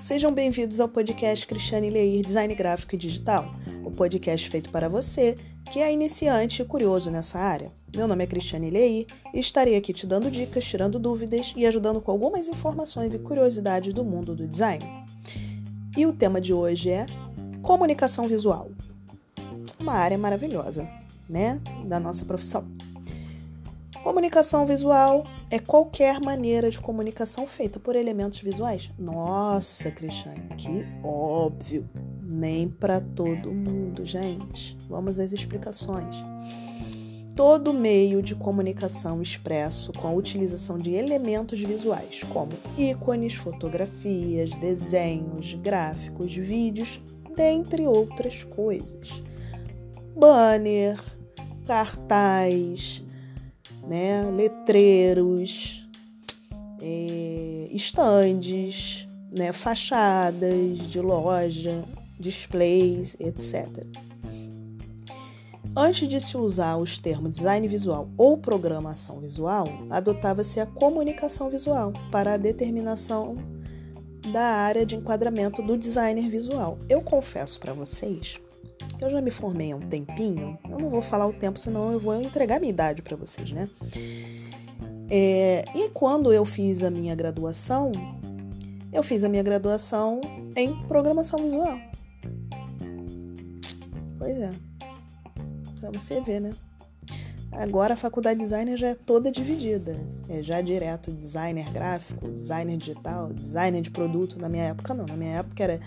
Sejam bem-vindos ao podcast Cristiane Leir Design Gráfico e Digital, o podcast feito para você que é iniciante e curioso nessa área. Meu nome é Cristiane Leir e estarei aqui te dando dicas, tirando dúvidas e ajudando com algumas informações e curiosidades do mundo do design. E o tema de hoje é comunicação visual. Uma área maravilhosa, né, da nossa profissão. Comunicação visual é qualquer maneira de comunicação feita por elementos visuais. Nossa, Cristiane, que óbvio. Nem para todo mundo, gente. Vamos às explicações. Todo meio de comunicação expresso com a utilização de elementos visuais, como ícones, fotografias, desenhos, gráficos, vídeos, dentre outras coisas. Banner, cartaz, né? letreiros, é, estandes, né? fachadas de loja, displays, etc. Antes de se usar os termos design visual ou programação visual, adotava-se a comunicação visual para a determinação da área de enquadramento do designer visual. Eu confesso para vocês eu já me formei há um tempinho, eu não vou falar o tempo, senão eu vou entregar minha idade para vocês, né? É, e quando eu fiz a minha graduação, eu fiz a minha graduação em programação visual. Pois é, para você ver, né? Agora a faculdade de designer já é toda dividida. É já direto designer gráfico, designer digital, designer de produto. Na minha época não. Na minha época era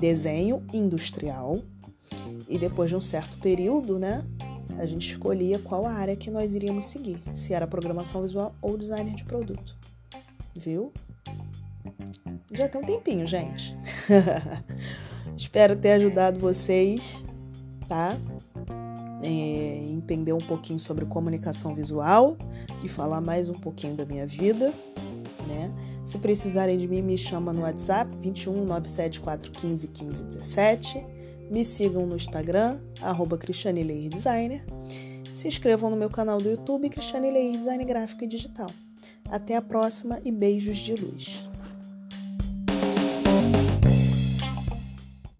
desenho industrial, e depois de um certo período, né, a gente escolhia qual a área que nós iríamos seguir, se era programação visual ou designer de produto. Viu? Já tem um tempinho, gente. Espero ter ajudado vocês, tá? É, entender um pouquinho sobre comunicação visual e falar mais um pouquinho da minha vida, né? Se precisarem de mim, me chama no WhatsApp 21 97415 1517 me sigam no Instagram, arroba Designer. Se inscrevam no meu canal do YouTube, Cristiane Leir Design Gráfico e Digital. Até a próxima e beijos de luz.